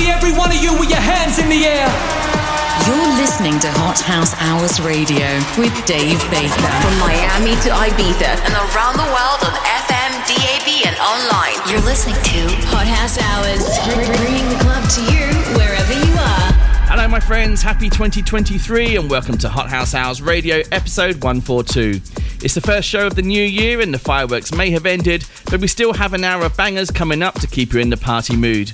see every one of you with your hands in the air. You're listening to Hot House Hours Radio with Dave Baker. From Miami to Ibiza and around the world on FM, DAB, and online. You're listening to Hot House Hours, bringing the club to you wherever you are. Hello, my friends. Happy 2023 and welcome to Hot House Hours Radio episode 142. It's the first show of the new year and the fireworks may have ended, but we still have an hour of bangers coming up to keep you in the party mood.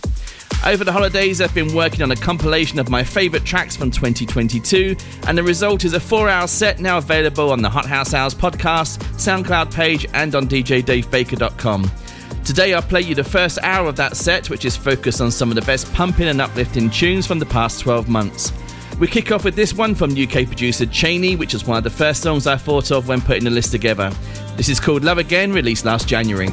Over the holidays, I've been working on a compilation of my favourite tracks from 2022, and the result is a four hour set now available on the Hot House Hours podcast, SoundCloud page, and on DJDaveBaker.com. Today, I'll play you the first hour of that set, which is focused on some of the best pumping and uplifting tunes from the past 12 months. We kick off with this one from UK producer Cheney, which is one of the first songs I thought of when putting the list together. This is called Love Again, released last January.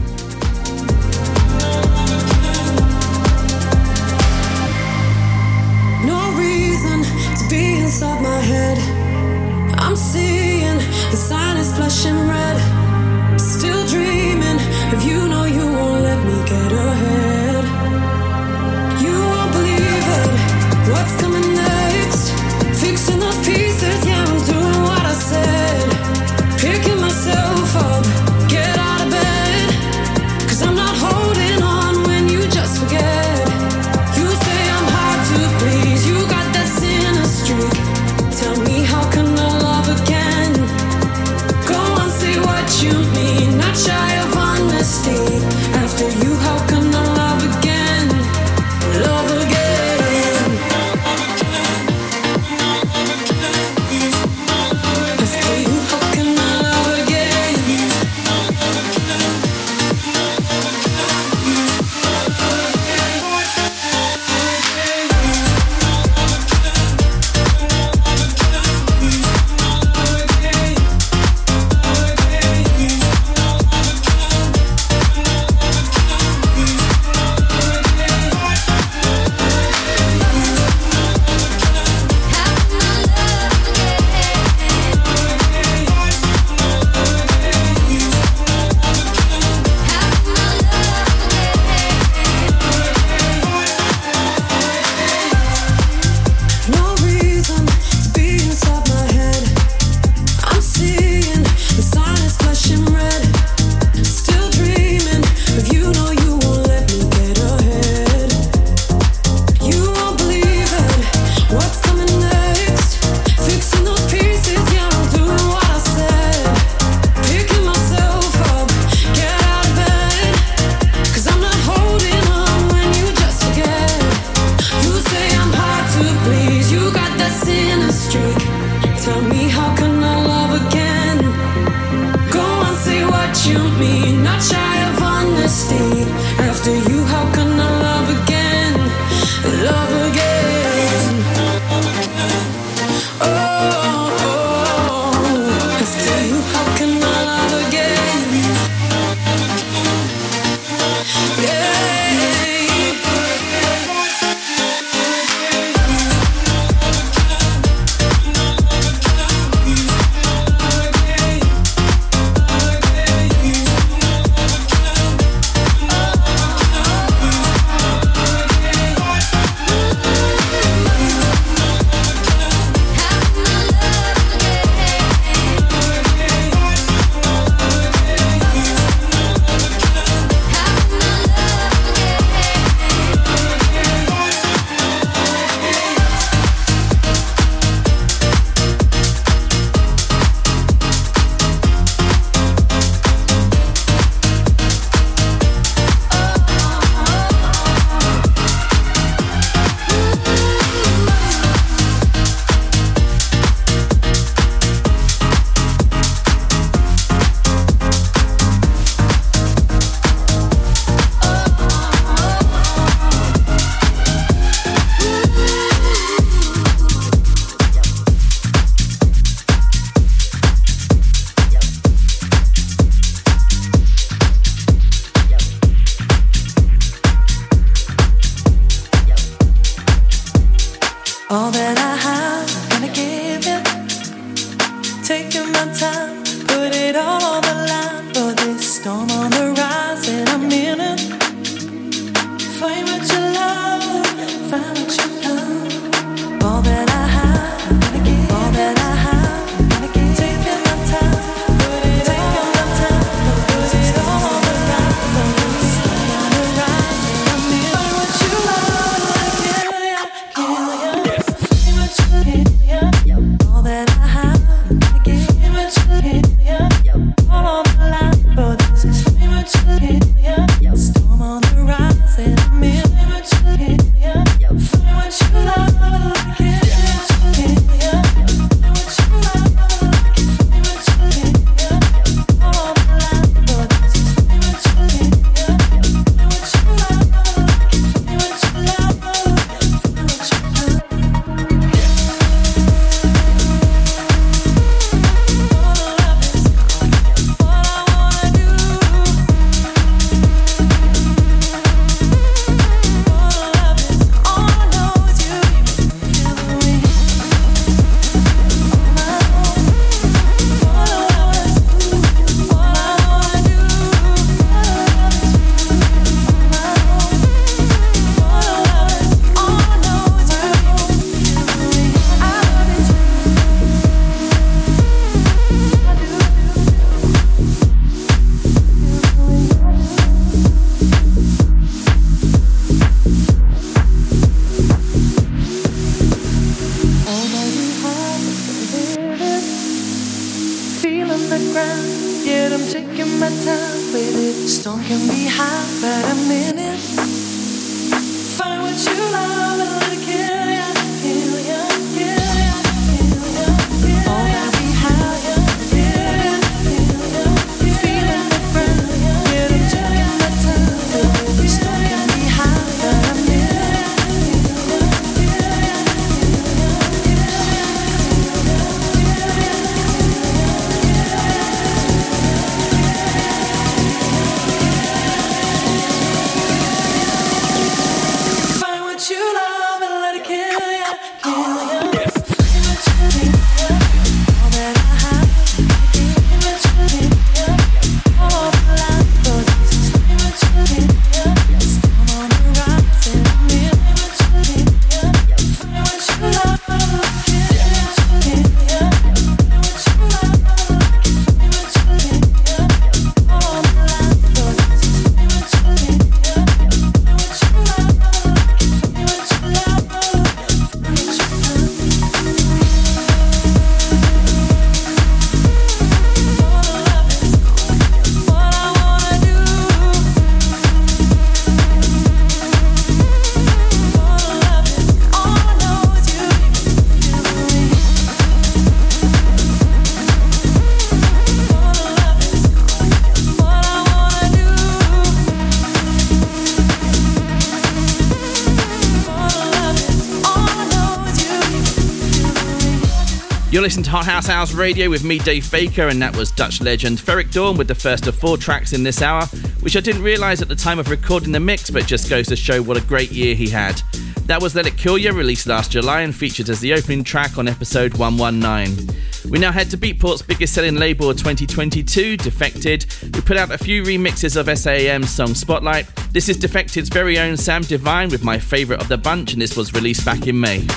You're listening to Hot House House Radio with me, Dave Baker, and that was Dutch legend Ferreck Dawn with the first of four tracks in this hour, which I didn't realise at the time of recording the mix, but just goes to show what a great year he had. That was Let It Kill You, released last July and featured as the opening track on episode 119. We now head to Beatport's biggest selling label of 2022, Defected, who put out a few remixes of SAM's song Spotlight. This is Defected's very own Sam Divine with my favourite of the bunch, and this was released back in May.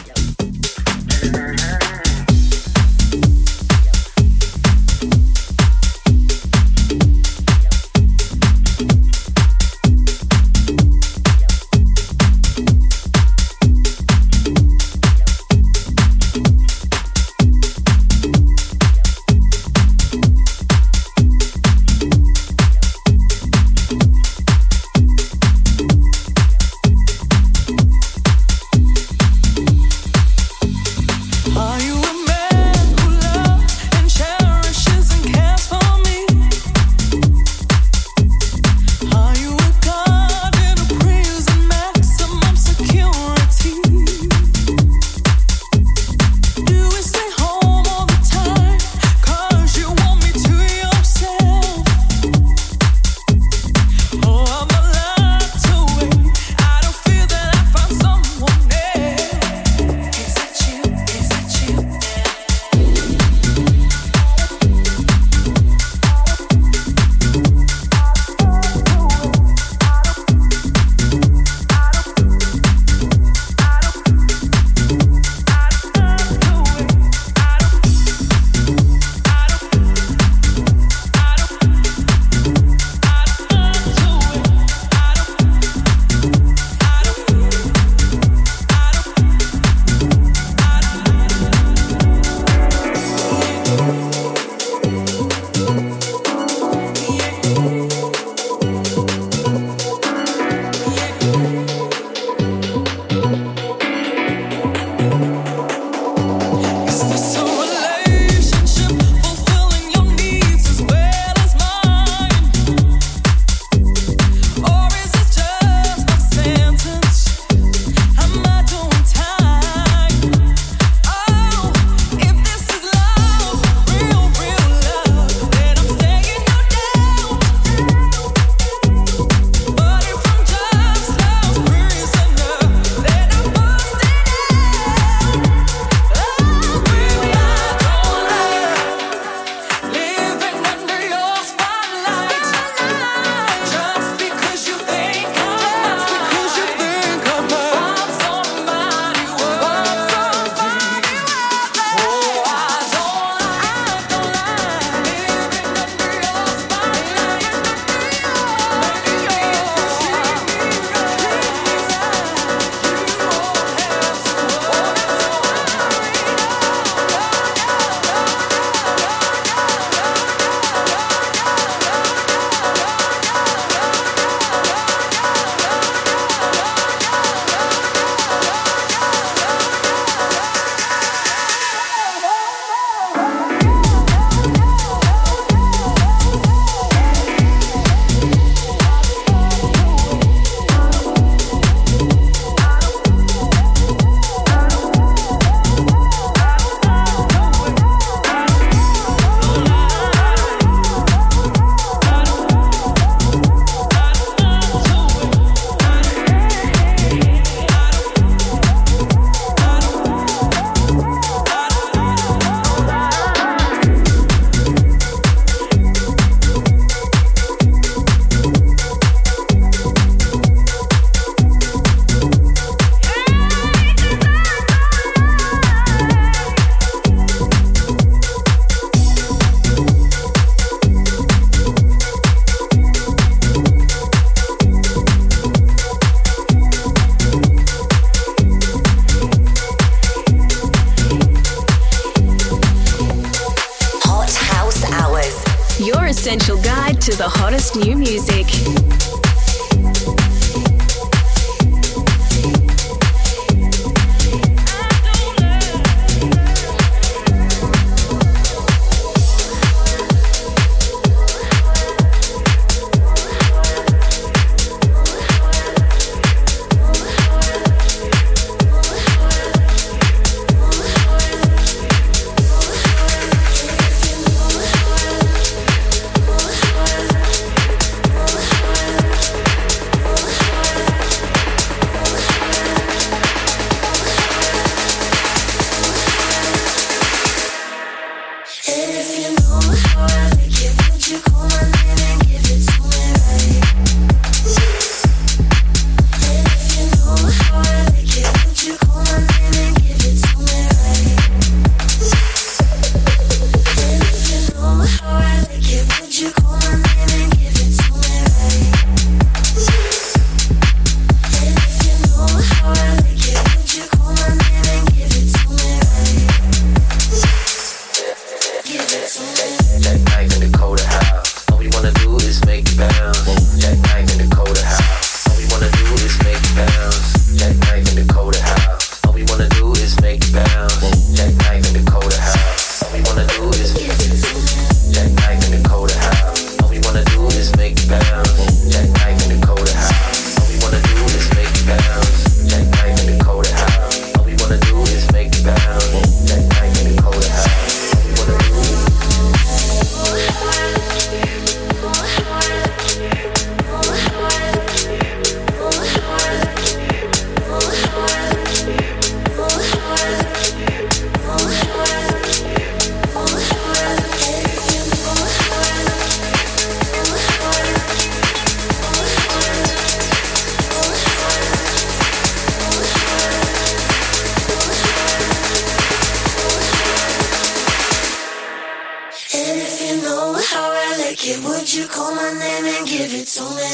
Like would you call my name and give it to me?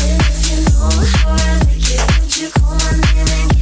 And if you know how I like it, would you call my name and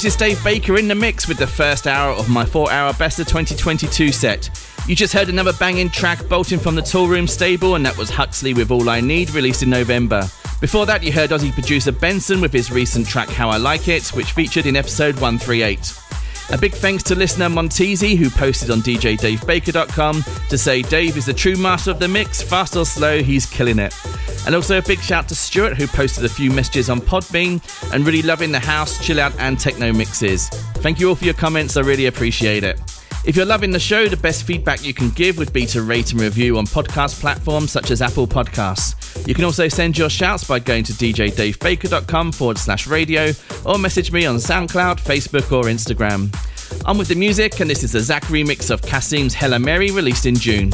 This is Dave Baker in the mix with the first hour of my four hour Best of 2022 set. You just heard another banging track bolting from the Toolroom stable, and that was Huxley with All I Need, released in November. Before that, you heard Aussie producer Benson with his recent track How I Like It, which featured in episode 138. A big thanks to listener Montezi, who posted on djdavebaker.com to say Dave is the true master of the mix, fast or slow, he's killing it. And also a big shout to Stuart, who posted a few messages on Podbean and really loving the house, chill out, and techno mixes. Thank you all for your comments, I really appreciate it. If you're loving the show, the best feedback you can give would be to rate and review on podcast platforms such as Apple Podcasts. You can also send your shouts by going to djdavebaker.com forward slash radio or message me on SoundCloud, Facebook, or Instagram. I'm with the music, and this is the Zach remix of Kasim's Hella Mary released in June.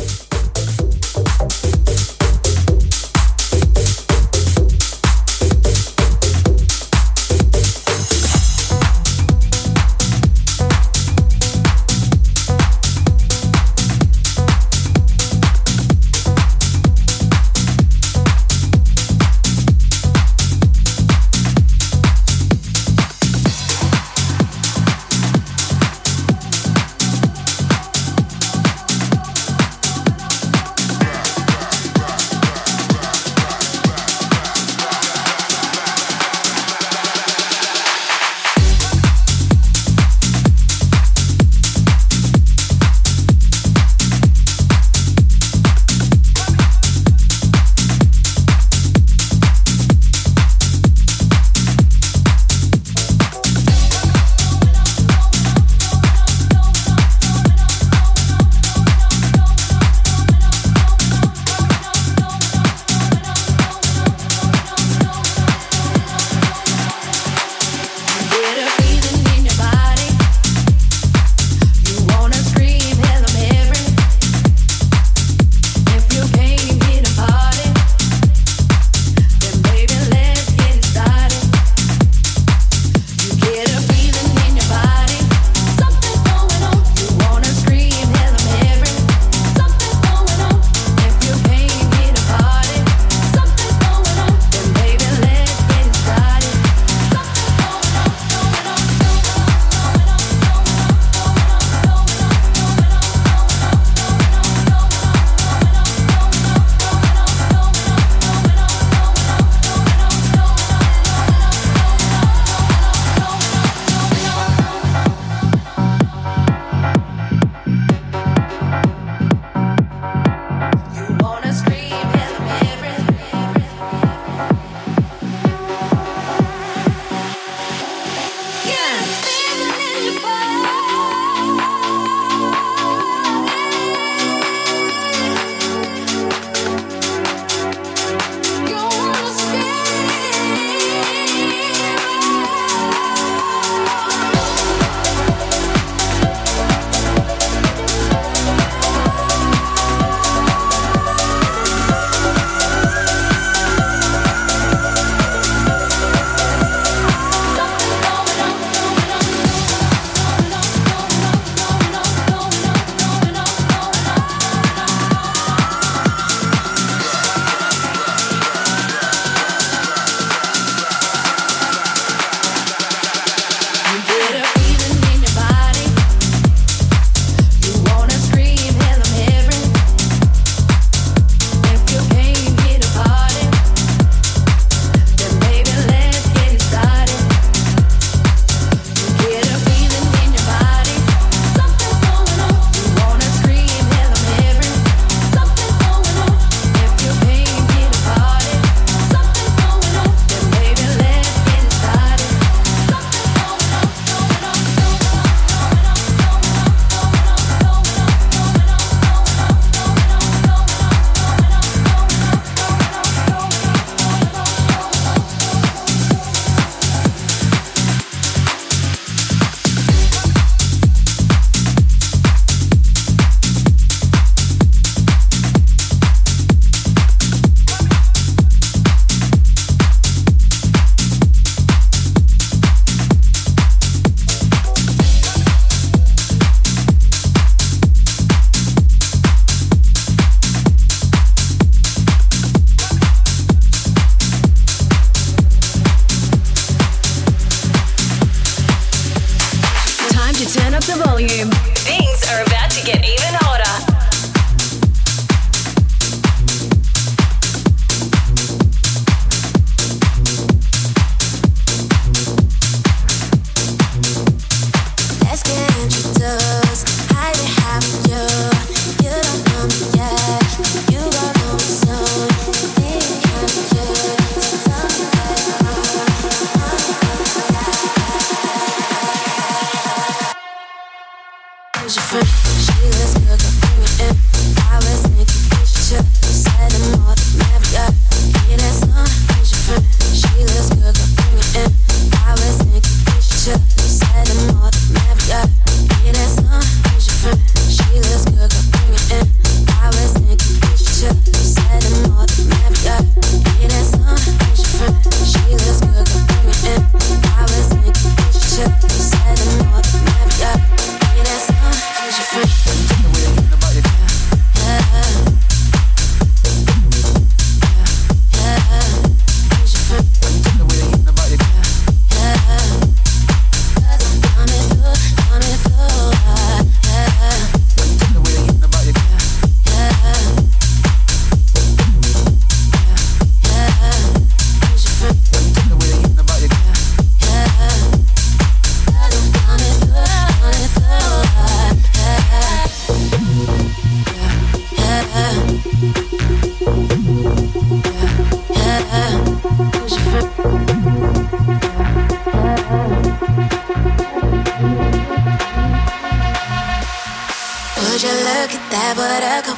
up the volume. Things are about to get even hotter.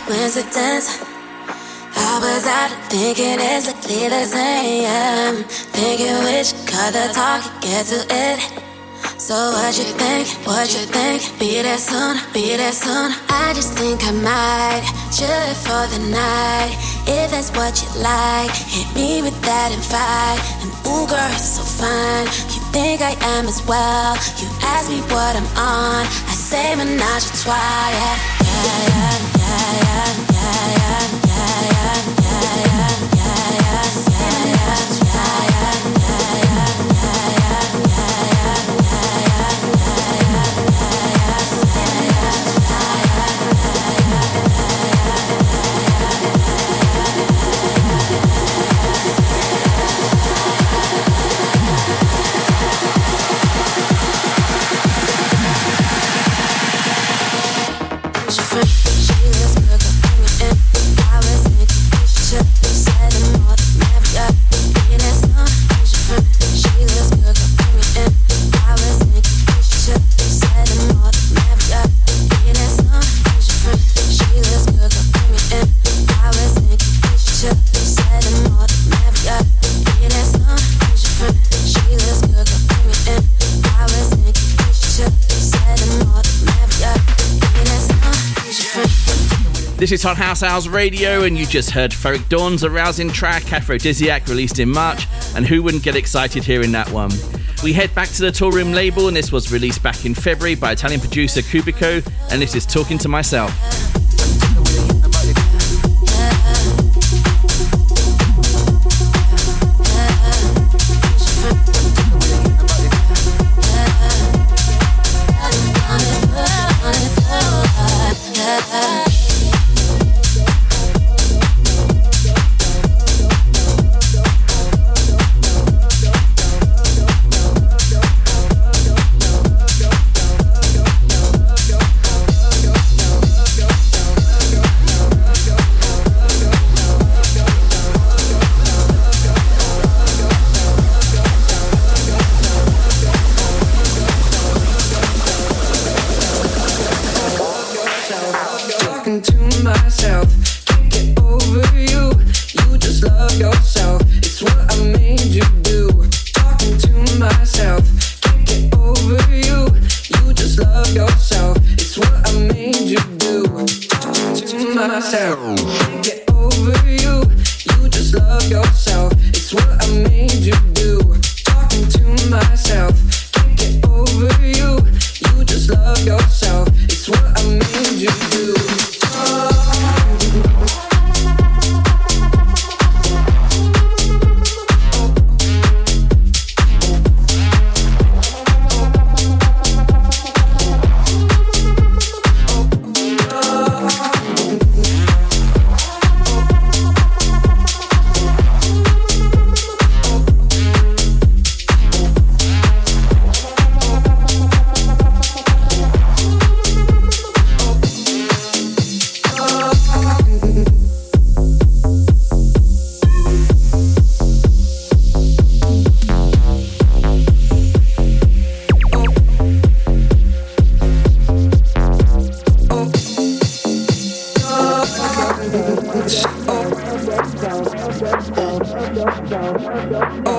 Coincidence. I was out thinking exactly the same. Thinking which color talk get to it. So what you think? What you think? Be there soon, be there soon. I just think I might chill it for the night. If that's what you like, hit me with that and fight. And ooh, girl, you're so fine. You think I am as well? You ask me what I'm on. I say menage a yeah, yeah, yeah, yeah, yeah, This is Hot House Hours Radio, and you just heard Ferreck Dawn's arousing track, Aphrodisiac, released in March, and who wouldn't get excited hearing that one? We head back to the Toolroom label, and this was released back in February by Italian producer Cubico, and this is Talking to Myself. Oh.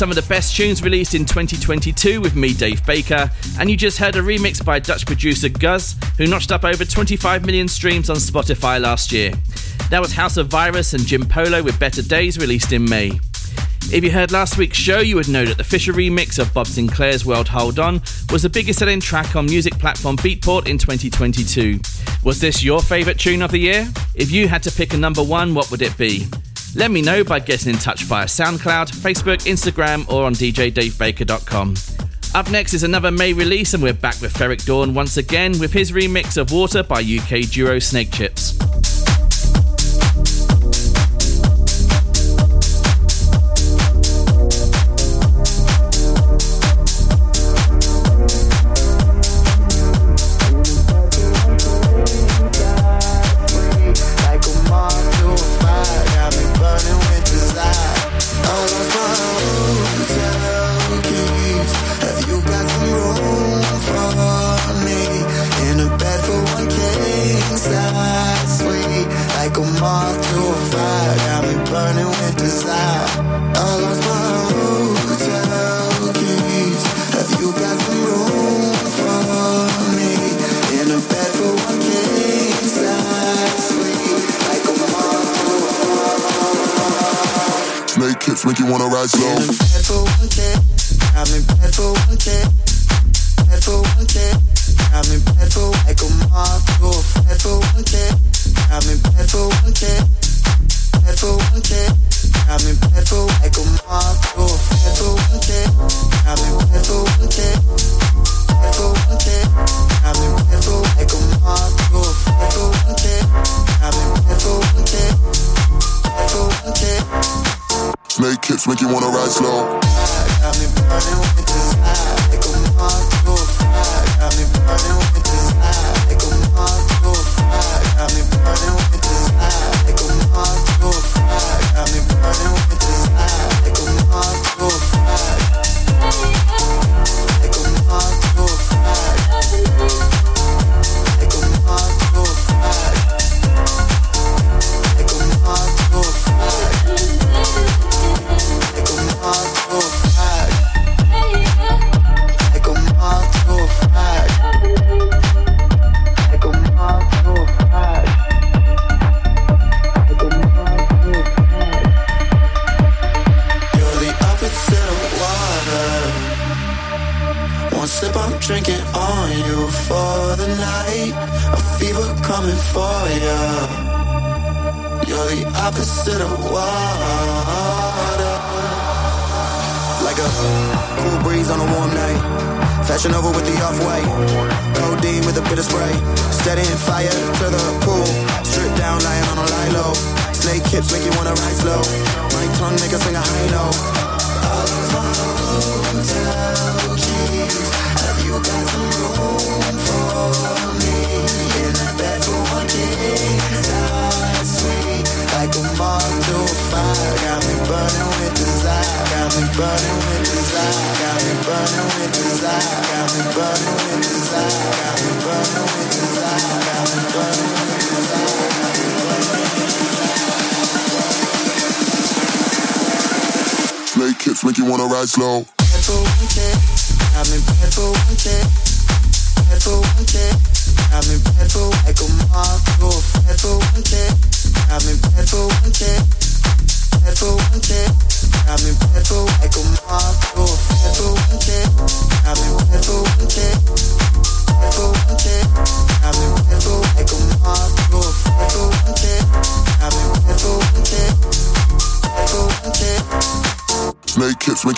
Some of the best tunes released in 2022 with me, Dave Baker, and you just heard a remix by Dutch producer Guz, who notched up over 25 million streams on Spotify last year. That was House of Virus and Jim Polo with Better Days released in May. If you heard last week's show, you would know that the Fisher remix of Bob Sinclar's World Hold On was the biggest selling track on music platform Beatport in 2022. Was this your favourite tune of the year? If you had to pick a number one, what would it be? Let me know by getting in touch via SoundCloud, Facebook, Instagram, or on djdavebaker.com. Up next is another May release, and we're back with Ferreck Dawn once again with his remix of Water by UK duo Snakehips.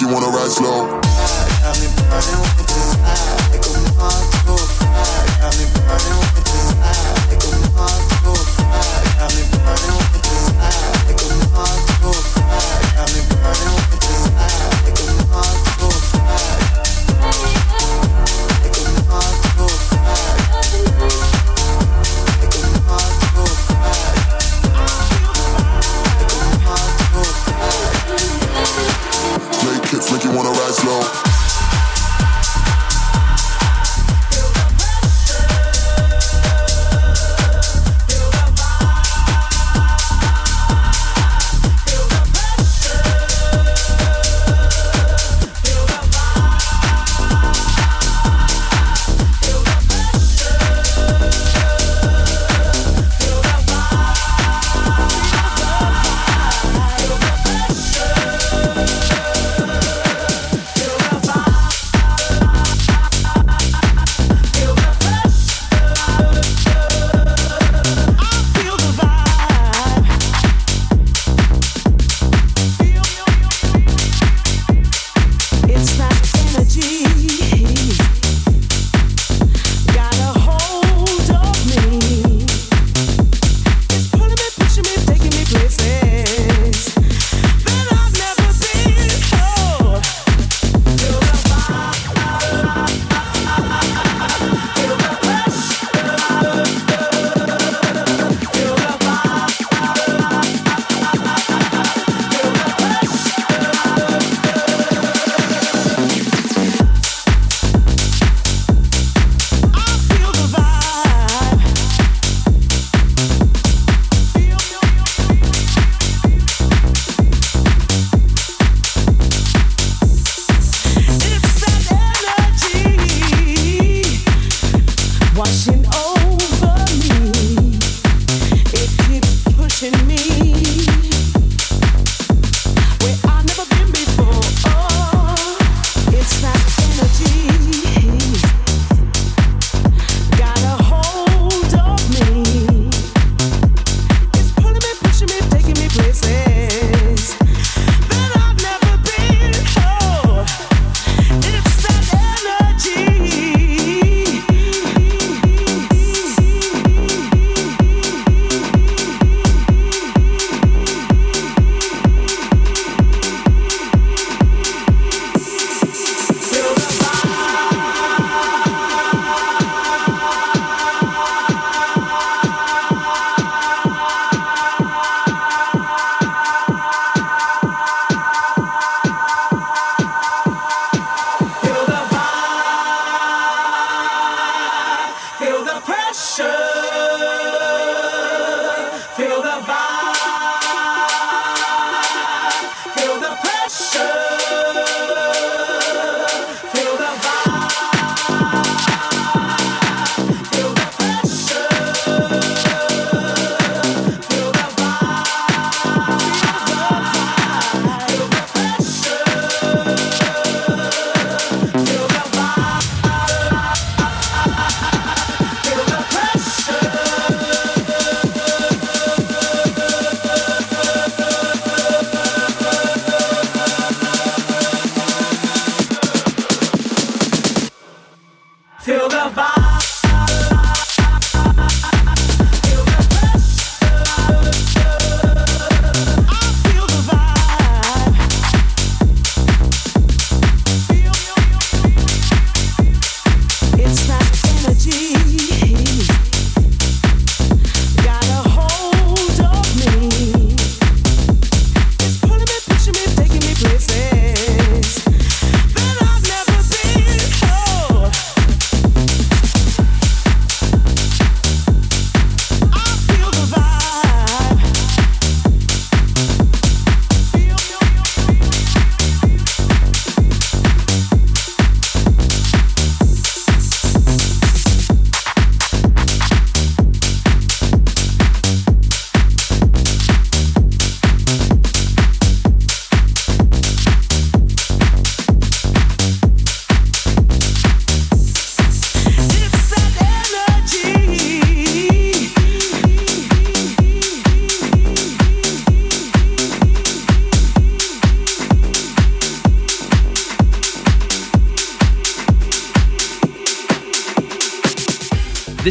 You wanna ride slow.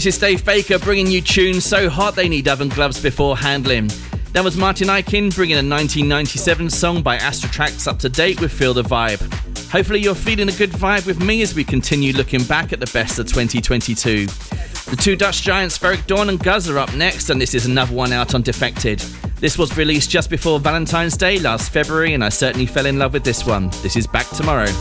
This is Dave Baker bringing you tunes so hot they need oven gloves before handling. That was Martin Ikin bringing a 1997 song by Astrotrax up to date with Feel the Vibe. Hopefully, you're feeling a good vibe with me as we continue looking back at the best of 2022. The two Dutch giants, Ferreck Dawn and Guz, are up next, and this is another one out on Defected. This was released just before Valentine's Day last February, and I certainly fell in love with this one. This is Back Tomorrow.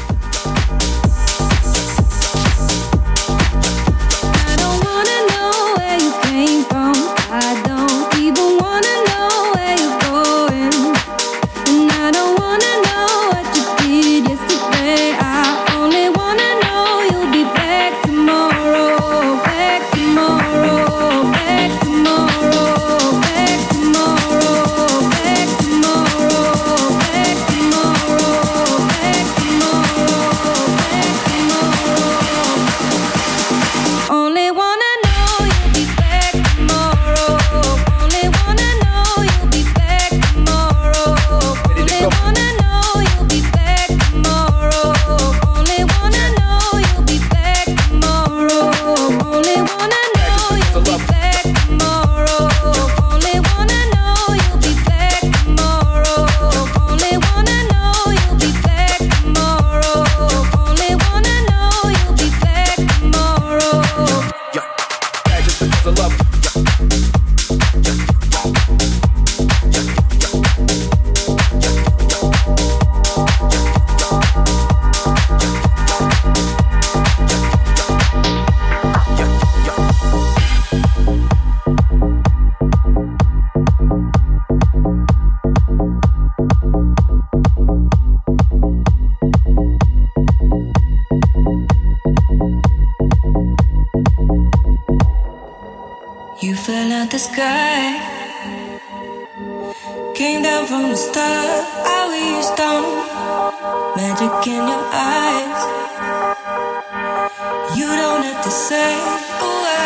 Say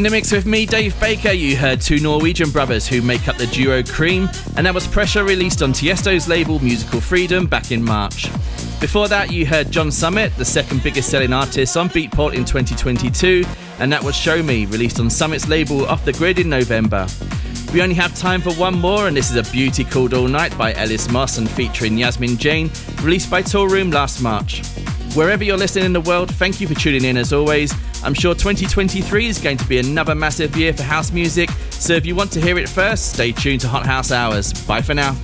In the mix with me, Dave Baker, you heard two Norwegian brothers who make up the duo Kream, and that was Pressure released on Tiesto's label Musical Freedom back in March. Before that, you heard John Summit, the second biggest selling artist on Beatport in 2022, and that was Show Me, released on Summit's label Off the Grid in November. We only have time for one more, and this is A Beauty Called All Night by Ellis Moss and featuring Yasmin Jane, released by Toolroom last March. Wherever you're listening in the world, thank you for tuning in as always. I'm sure 2023 is going to be another massive year for house music, so if you want to hear it first, stay tuned to Hot House Hours. Bye for now.